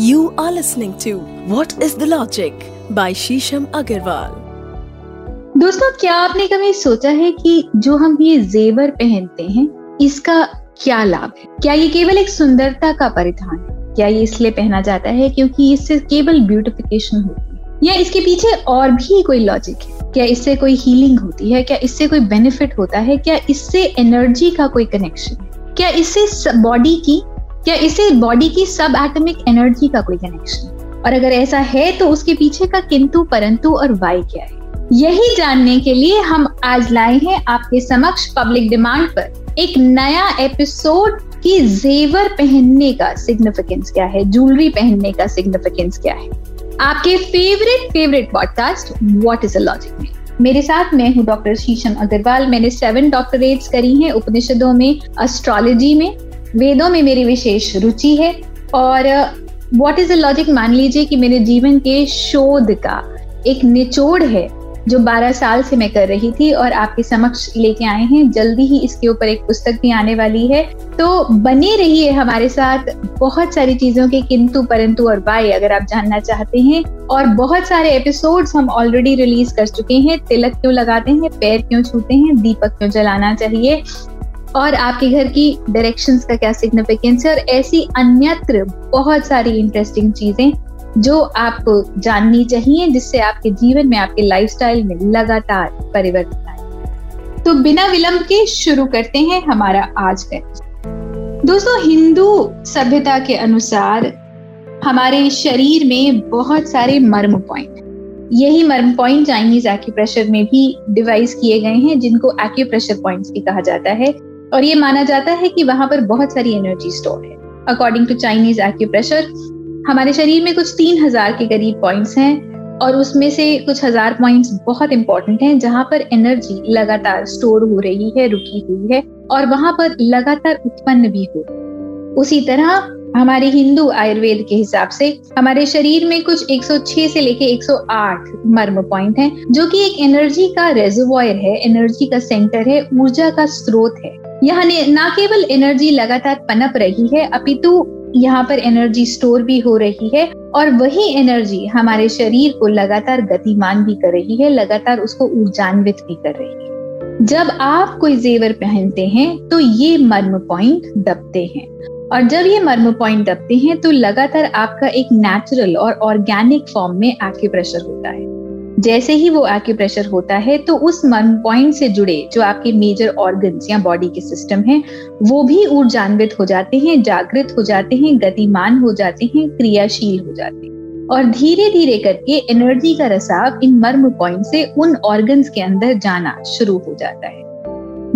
You are listening to What is the Logic by Shisham Agarwal. दोस्तों, क्या आपने कभी सोचा है कि जो हम ये जेवर पहनते हैं, इसका क्या लाभ है? क्या ये केवल एक सुंदरता का परिधान है? क्या ये इसलिए पहना जाता है क्योंकि इससे केवल ब्यूटिफिकेशन होती है? या इसके पीछे और भी कोई लॉजिक है? क्या इससे कोई हीलिंग होती है? क्या इससे कोई बेनिफिट होता है? क्या इससे एनर्जी का कोई कनेक्शन है? क्या इससे बॉडी की क्या इसे बॉडी की सब एटमिक एनर्जी का कोई कनेक्शन और अगर ऐसा है तो उसके पीछे का किंतु, परंतु और वाई क्या है? यही जानने के लिए हम आज लाए हैं आपके समक्ष पब्लिक डिमांड पर एक नया एपिसोड की जेवर पहनने का सिग्निफिकेंस क्या है? ज्वेलरी पहनने का सिग्निफिकेंस क्या है? आपके favourite favourite podcast what is a logic में? मेरे साथ मैं हूँ डॉक्टर शीशम अग्रवाल। मैंने सेवन डॉक्टरेट्स करी हैं उपनिषदों में एस्ट्रोलॉजी में वेदों में मेरी विशेष रुचि है और व्हाट इज़ अ लॉजिक मान लीजिए कि मेरे जीवन के शोध का एक निचोड़ है जो 12 साल से मैं कर रही थी और आपके समक्ष लेके आए हैं, जल्दी ही इसके ऊपर एक पुस्तक भी आने वाली है। तो बने रहिए हमारे साथ बहुत सारी चीज़ों के किंतु परंतु और वाई अगर आप जानना चाहते हैं और बहुत सारे एपिसोड्स हम ऑलरेडी रिलीज़ कर चुके हैं। तिलक क्यों लगाते हैं, पैर क्यों छूते हैं, दीपक क्यों जलाना चाहिए और आपके घर की डायरेक्शंस का क्या सिग्निफिकेंस है? और ऐसी अन्यत्र बहुत सारी इंटरेस्टिंग चीज़ें जो आपको जाननी चाहिए, जिससे आपके जीवन में, आपके लाइफस्टाइल में लगातार परिवर्तन आए। तो बिना विलंब के शुरू करते हैं हमारा आज का दोस्तों, हिंदू सभ्यता के अनुसार हमारे शरीर में बहुत सारे मर्म पॉइंट यही मर्म पॉइंट चाइनीज़ एक्यूप्रेशर में भी डिवाइस किए गए हैं, जिनको एक्यूप्रेशर पॉइंट्स भी कहा जाता है। और ये माना जाता है कि वहाँ पर बहुत सारी एनर्जी स्टोर है। अकॉर्डिंग टू चाइनीज़ एक्यूप्रेशर हमारे शरीर में कुछ तीन हज़ार के करीब पॉइंट्स हैं और उसमें से कुछ हज़ार पॉइंट्स बहुत इंपॉर्टेंट हैं, जहाँ पर एनर्जी लगातार स्टोर हो रही है, रुकी हुई है और वहाँ पर लगातार उत्पन्न भी हो उसी तरह हमारे हिंदू आयुर्वेद के हिसाब से हमारे शरीर में कुछ 106 से लेके 108 मर्म पॉइंट हैं, जो कि एक एनर्जी का रेजोवॉयर है एनर्जी का सेंटर है, ऊर्जा का स्रोत है। यहाँ न केवल एनर्जी लगातार पनप रही है, अपितु यहाँ पर एनर्जी स्टोर भी हो रही है और वही एनर्जी हमारे शरीर को लगातार गतिमान भी कर रही है, लगातार उसको ऊर्जान्वित भी कर रही है। जब आप कोई जेवर पहनते हैं तो ये मर्म पॉइंट दबते हैं। और जब ये मर्म पॉइंट दबते हैं तो लगातार आपका एक नेचुरल और ऑर्गेनिक फॉर्म में आके प्रेशर होता है। जैसे ही वो एक्यूप्रेशर होता है तो उस मन पॉइंट से जुड़े जो आपके मेजर ऑर्गन्स या बॉडी के सिस्टम हैं, वो भी ऊर्जान्वित हो जाते हैं, जागृत हो जाते हैं, गतिमान हो जाते हैं, क्रियाशील हो जाते हैं। और धीरे धीरे करके एनर्जी का रसाव इन मर्म पॉइंट से उन ऑर्गन्स के अंदर जाना शुरू हो जाता है।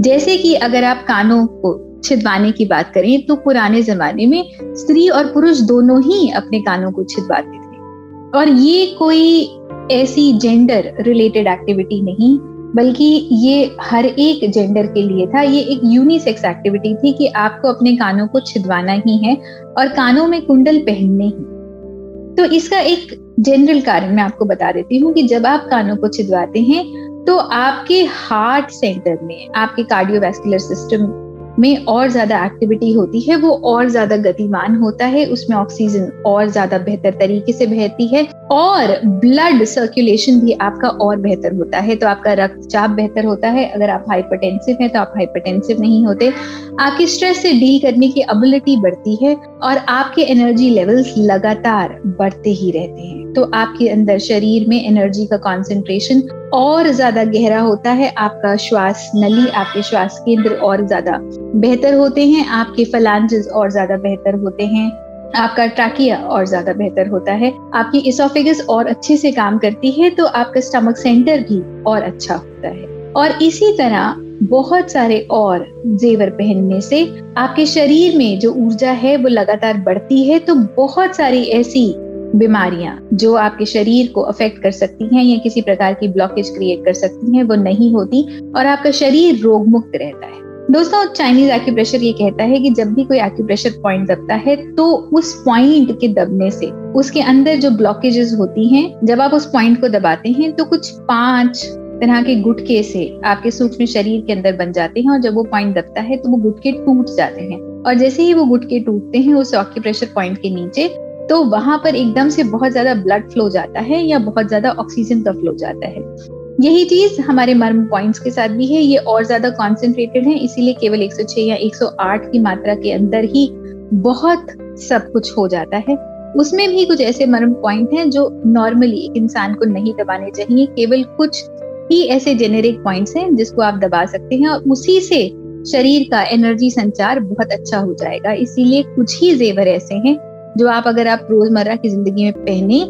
जैसे कि अगर आप कानों को छिदवाने की बात करें तो पुराने जमाने में स्त्री और पुरुष दोनों ही अपने कानों को छिदवाते थे। और ये कोई ऐसी जेंडर रिलेटेड एक्टिविटी नहीं, बल्कि ये हर एक जेंडर के लिए था। ये एक यूनिसेक्स एक्टिविटी थी कि आपको अपने कानों को छिदवाना ही है और कानों में कुंडल पहनने ही। तो इसका एक जनरल कारण मैं आपको बता देती हूँ कि जब आप कानों को छिदवाते हैं तो आपके हार्ट सेंटर में, आपके कार्डियोवैस्कुलर सिस्टम में और ज़्यादा एक्टिविटी होती है, वो और ज़्यादा गतिमान होता है, उसमें ऑक्सीजन और ज़्यादा बेहतर तरीके से बहती है। और ब्लड सर्कुलेशन भी आपका और बेहतर होता है। तो आपका रक्तचाप बेहतर होता है। अगर आप हाइपरटेंसिव हैं तो आप हाइपरटेंसिव नहीं होते। आपकी स्ट्रेस से डील करने की एबिलिटी बढ़ती है और आपके एनर्जी लेवल्स लगातार बढ़ते ही रहते हैं। तो आपके अंदर शरीर में एनर्जी का कॉन्सेंट्रेशन और ज़्यादा गहरा होता है। आपका श्वास नली, आपके श्वास केंद्र और ज़्यादा बेहतर होते हैं। आपके फलांजेस और ज़्यादा बेहतर होते हैं। आपका ट्राकिया और ज़्यादा बेहतर होता है। आपकी इसोफिगस और अच्छे से काम करती है तो आपका स्टमक सेंटर भी और अच्छा होता है। और इसी तरह बहुत सारे और जेवर पहनने से आपके शरीर में जो ऊर्जा है, वो लगातार बढ़ती है तो बहुत सारी ऐसी बीमारियाँ जो आपके शरीर को अफेक्ट कर सकती हैं या किसी प्रकार की ब्लॉकेज क्रिएट कर सकती हैं, वो नहीं होती और आपका शरीर रोग मुक्त रहता है। दोस्तों चाइनीज़ एक्यूप्रेशर ये कहता है कि जब भी कोई एक्यूप्रेशर पॉइंट दबता है तो उस पॉइंट के दबने से, उसके अंदर जो ब्लॉकेजेस होती हैं, जब आप उस पॉइंट को दबाते हैं तो कुछ पाँच तरह के गुटके से आपके सूक्ष्म शरीर के अंदर बन जाते हैं और जब वो पॉइंट दबता है तो वो गुटके टूट जाते हैं। और जैसे ही वो गुटके टूटते हैं, उस ऑक्यूप्रेशर पॉइंट के नीचे तो वहाँ पर एकदम से बहुत ज़्यादा ब्लड फ्लो जाता है या बहुत ज़्यादा ऑक्सीजन का फ्लो जाता है। यही चीज़ हमारे मर्म पॉइंट्स के साथ भी है, ये और ज़्यादा कॉन्सेंट्रेटेड है, इसीलिए केवल 106 या 108 की मात्रा के अंदर ही बहुत सब कुछ हो जाता है। उसमें भी कुछ ऐसे मर्म पॉइंट हैं जो नॉर्मली एक इंसान को नहीं दबाने चाहिए, केवल कुछ ही ऐसे जेनेरिक पॉइंट्स हैं जिसको आप दबा सकते हैं और उसी से शरीर का एनर्जी संचार बहुत अच्छा हो जाएगा। इसीलिए कुछ ही जेवर ऐसे हैं जो आप अगर आप रोज़मर्रा की ज़िंदगी में पहने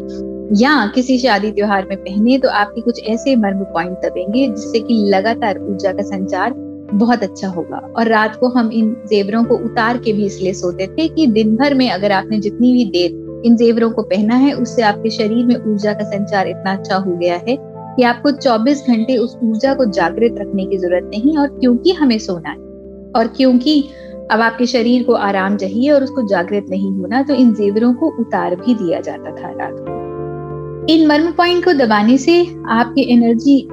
या किसी शादी त्योहार में पहने तो आपके कुछ ऐसे मर्म पॉइंट दबेंगे जिससे कि लगातार ऊर्जा का संचार बहुत अच्छा होगा। और रात को हम इन जेवरों को उतार के भी इसलिए सोते थे कि दिन भर में अगर आपने जितनी भी देर इन जेवरों को पहना है, उससे आपके शरीर में ऊर्जा का संचार इतना अच्छा हो गया है कि आपको 24 घंटे उस ऊर्जा को जागृत रखने की ज़रूरत नहीं और क्योंकि हमें सोना है। और क्योंकि अब आपके शरीर को आराम चाहिए और उसको जागृत नहीं होना तो इन जेवरों को उतार भी दिया जाता था रात को। इन मर्म पॉइंट को दबाने से आपकी एनर्जी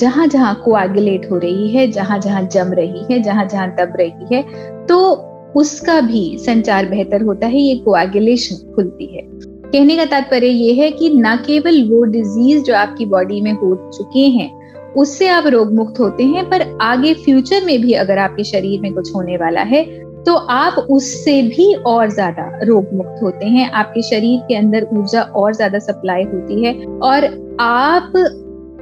जहाँ जहाँ कोआगुलेट हो रही है जहाँ जहाँ जम रही है जहाँ जहाँ दब रही है तो उसका भी संचार बेहतर होता है, ये कोआगुलेशन खुलती है। कहने का तात्पर्य ये है कि न केवल वो डिज़ीज़ जो आपकी बॉडी में हो चुके हैं, उससे आप रोग मुक्त होते हैं, पर आगे फ्यूचर में भी अगर आपके शरीर में कुछ होने वाला है तो आप उससे भी और ज़्यादा रोग मुक्त होते हैं। आपके शरीर के अंदर ऊर्जा और ज़्यादा सप्लाई होती है और आप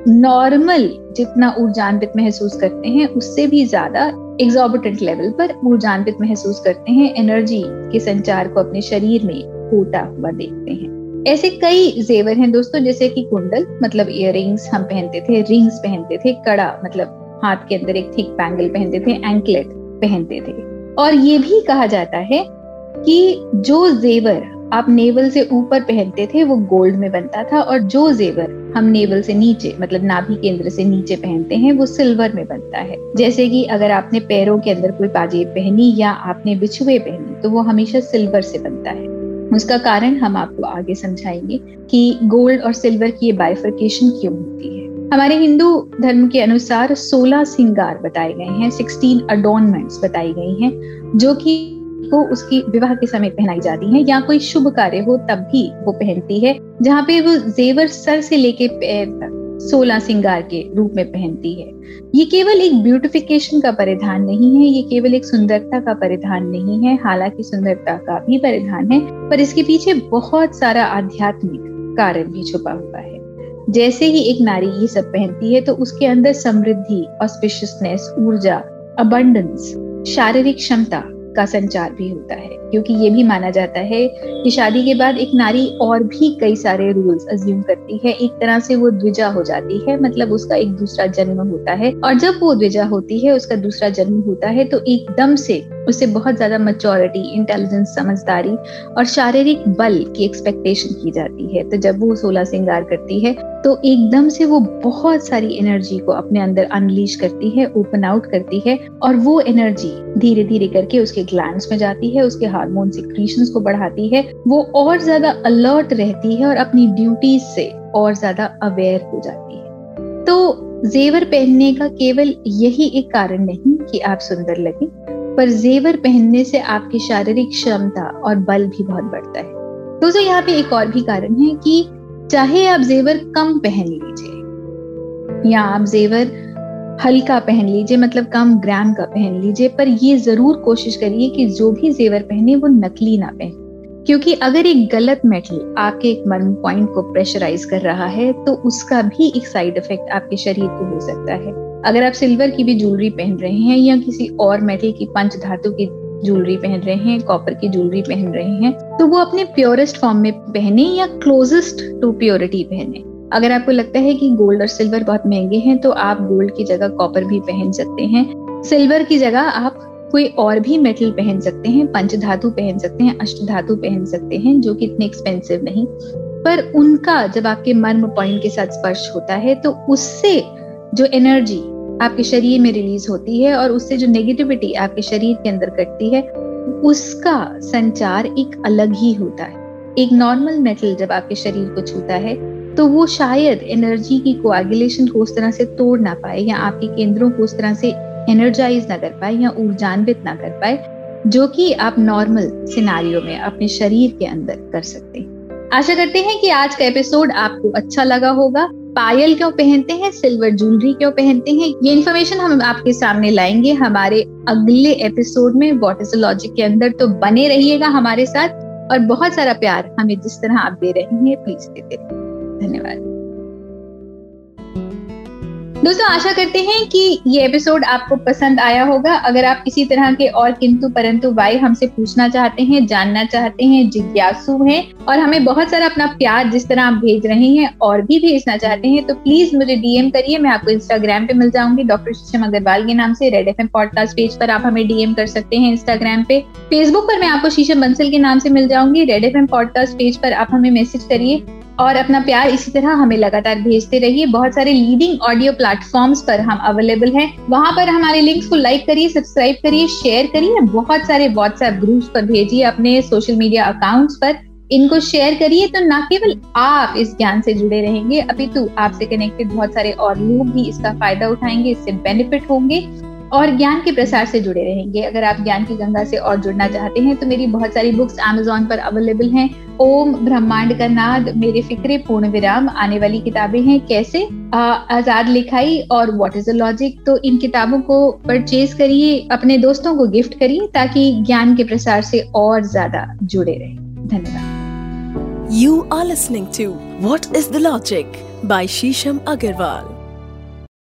नॉर्मल जितना ऊर्जान्वित महसूस करते हैं, उससे भी ज़्यादा एग्जॉर्बिटेंट लेवल पर ऊर्जान्वित महसूस करते हैं। एनर्जी के संचार को अपने शरीर में होता हुआ देखते हैं। ऐसे कई जेवर हैं दोस्तों, जैसे कि कुंडल मतलब इयर हम पहनते थे रिंग्स पहनते थे, कड़ा मतलब हाथ के अंदर एक थिक बैंगल पहनते थे एंकलेट पहनते थे। और ये भी कहा जाता है कि जो जेवर आप नेवल से ऊपर पहनते थे, वो गोल्ड में बनता था और जो जेवर हम नेवल से नीचे मतलब नाभि केंद्र से नीचे पहनते हैं, वो सिल्वर में बनता है। जैसे कि अगर आपने पैरों के अंदर कोई पाजेब पहनी या आपने बिछुए पहनी तो वो हमेशा सिल्वर से बनता है। उसका कारण हम आपको आगे समझाएँगे कि गोल्ड और सिल्वर की ये बाइफर्केशन क्यों होती है। हमारे हिंदू धर्म के अनुसार 16 सिंगार बताए गए हैं 16 अडोनमेंट्स बताई गई हैं, जो कि को उसकी विवाह के समय पहनाई जाती है। या कोई शुभ कार्य हो, तब भी वो पहनती है, जहाँ पे वो जेवर सर से लेके पैर तक सोलह सिंगार के रूप में पहनती है। ये केवल एक ब्यूटिफिकेशन का परिधान नहीं है, ये केवल एक सुंदरता का परिधान नहीं है, हालाँकि सुंदरता का भी परिधान है, पर इसके पीछे बहुत सारा आध्यात्मिक कारण भी छुपा हुआ है। जैसे ही एक नारी ये सब पहनती है तो उसके अंदर समृद्धि ऑस्पिशियसनेस ऊर्जा अबंडेंस शारीरिक क्षमता का संचार भी होता है। क्योंकि ये भी माना जाता है कि शादी के बाद एक नारी और भी कई सारे रूल्स अज्यूम करती है। एक तरह से वो द्विजा हो जाती है मतलब उसका एक दूसरा जन्म होता है। और जब वो द्विजा होती है, उसका दूसरा जन्म होता है तो एकदम से उससे बहुत ज़्यादा मच्योरिटी इंटेलिजेंस समझदारी और शारीरिक बल की एक्सपेक्टेशन की जाती है। तो जब वो सोलह सिंगार करती है तो एकदम से वो बहुत सारी एनर्जी को अपने अंदर अनलीश करती है ओपन आउट करती है और वो एनर्जी धीरे धीरे करके उसके ग्लैंड्स में जाती है, उसके हार्मोन सिक्रीशंस को बढ़ाती है, वो और ज़्यादा अलर्ट रहती है और अपनी ड्यूटीज़ से और ज़्यादा अवेयर हो जाती है। तो जेवर पहनने का केवल यही एक कारण नहीं कि आप सुंदर लगे, पर जेवर पहनने से आपकी शारीरिक क्षमता और बल भी बहुत बढ़ता है। दोस्तों यहाँ पे एक और भी कारण है कि चाहे आप जेवर कम पहन लीजिए, या आप जेवर हल्का पहन लीजिए मतलब कम ग्राम का पहन लीजिए, पर ये ज़रूर कोशिश करिए कि जो भी जेवर पहने वो नकली ना पहने। क्योंकि अगर एक गलत मेटल आपके एक मर्म पॉइंट को प्रेशराइज कर रहा है तो उसका भी एक साइड इफ़ेक्ट आपके शरीर को हो सकता है। अगर आप सिल्वर की भी ज्वेलरी पहन रहे हैं या किसी और मेटल की पंच धातु की ज्वेलरी पहन रहे हैं, कॉपर की ज्वेलरी पहन रहे हैं तो वो अपने प्योरेस्ट फॉर्म में पहने या क्लोजेस्ट टू प्योरिटी पहने। अगर आपको लगता है कि गोल्ड और सिल्वर बहुत महँगे हैं तो आप गोल्ड की जगह कॉपर भी पहन सकते हैं। सिल्वर की जगह आप कोई और भी मेटल पहन सकते हैं पंच धातु पहन सकते हैं अष्ट धातु पहन सकते हैं, जो कि इतने एक्सपेंसिव नहीं। पर उनका जब आपके मर्म पॉइंट के साथ स्पर्श होता है तो उससे जो एनर्जी आपके शरीर में रिलीज़ होती है और उससे जो नेगेटिविटी आपके शरीर के अंदर कटती है, उसका संचार एक अलग ही होता है। एक नॉर्मल मेटल जब आपके शरीर को छूता है तो वो शायद एनर्जी की कोआगुलेशन को उस तरह से तोड़ ना पाए, या आपके केंद्रों को उस तरह से एनर्जाइज ना कर पाए, या ऊर्जान्वित ना कर पाए, जो कि आप नॉर्मल सिनारियों में अपने शरीर के अंदर कर सकते हैं। आशा करते हैं कि आज का एपिसोड आपको अच्छा लगा होगा। पायल क्यों पहनते हैं? सिल्वर ज्वेलरी क्यों पहनते हैं? ये इन्फॉर्मेशन हम आपके सामने लाएँगे। हमारे अगले एपिसोड में वॉट के अंदर तो बने रहिएगा हमारे साथ। और बहुत सारा प्यार हमें जिस तरह आप दे रहे हैं प्लीज़ देते रहिए। धन्यवाद। दोस्तों, आशा करते हैं कि ये एपिसोड आपको पसंद आया होगा। अगर आप इसी तरह के और किंतु परंतु वाई हमसे पूछना चाहते हैं, जानना चाहते हैं, जिज्ञासु हैं और हमें बहुत सारा अपना प्यार जिस तरह आप भेज रहे हैं और भी भेजना चाहते हैं तो प्लीज़ मुझे डीएम करिए, मैं आपको इंस्टाग्राम पे मिल जाऊँगी। डॉक्टर शीशम अग्रवाल के नाम से रेड एफएम पॉडकास्ट पेज पर आप हमें डीएम कर सकते हैं इंस्टाग्राम पे। फेसबुक पर मैं आपको शीशम बंसल के नाम से मिल जाऊँगी। रेड एफएम पॉडकास्ट पेज पर आप हमें मैसेज करिए। और अपना प्यार इसी तरह हमें लगातार भेजते रहिए। बहुत सारे लीडिंग ऑडियो प्लेटफॉर्म्स पर हम अवेलेबल हैं। वहाँ पर हमारे लिंक्स को लाइक करिए सब्सक्राइब करिए शेयर करिए। बहुत सारे व्हाट्सएप ग्रुप्स पर भेजिए अपने सोशल मीडिया अकाउंट्स पर। इनको शेयर करिए तो ना केवल आप इस ज्ञान से जुड़े रहेंगे, अपितु आपसे कनेक्टेड बहुत सारे और लोग भी इसका फ़ायदा उठाएँगे, इससे बेनिफिट होंगे। और ज्ञान के प्रसार से जुड़े रहेंगे। अगर आप ज्ञान की गंगा से और जुड़ना चाहते हैं तो मेरी बहुत सारी बुक्स अमेजोन पर अवेलेबल हैं। ओम ब्रह्मांड का नाद, मेरे फिक्रे पूर्ण विराम। आने वाली किताबें हैं कैसे? आज़ाद लिखाई और व्हाट इज़ द लॉजिक तो इन किताबों को परचेज करिए, अपने दोस्तों को गिफ्ट करिए, ताकि ज्ञान के प्रसार से और ज़्यादा जुड़े रहे। धन्यवाद। You are listening to what is the logic by Shisham Agarwal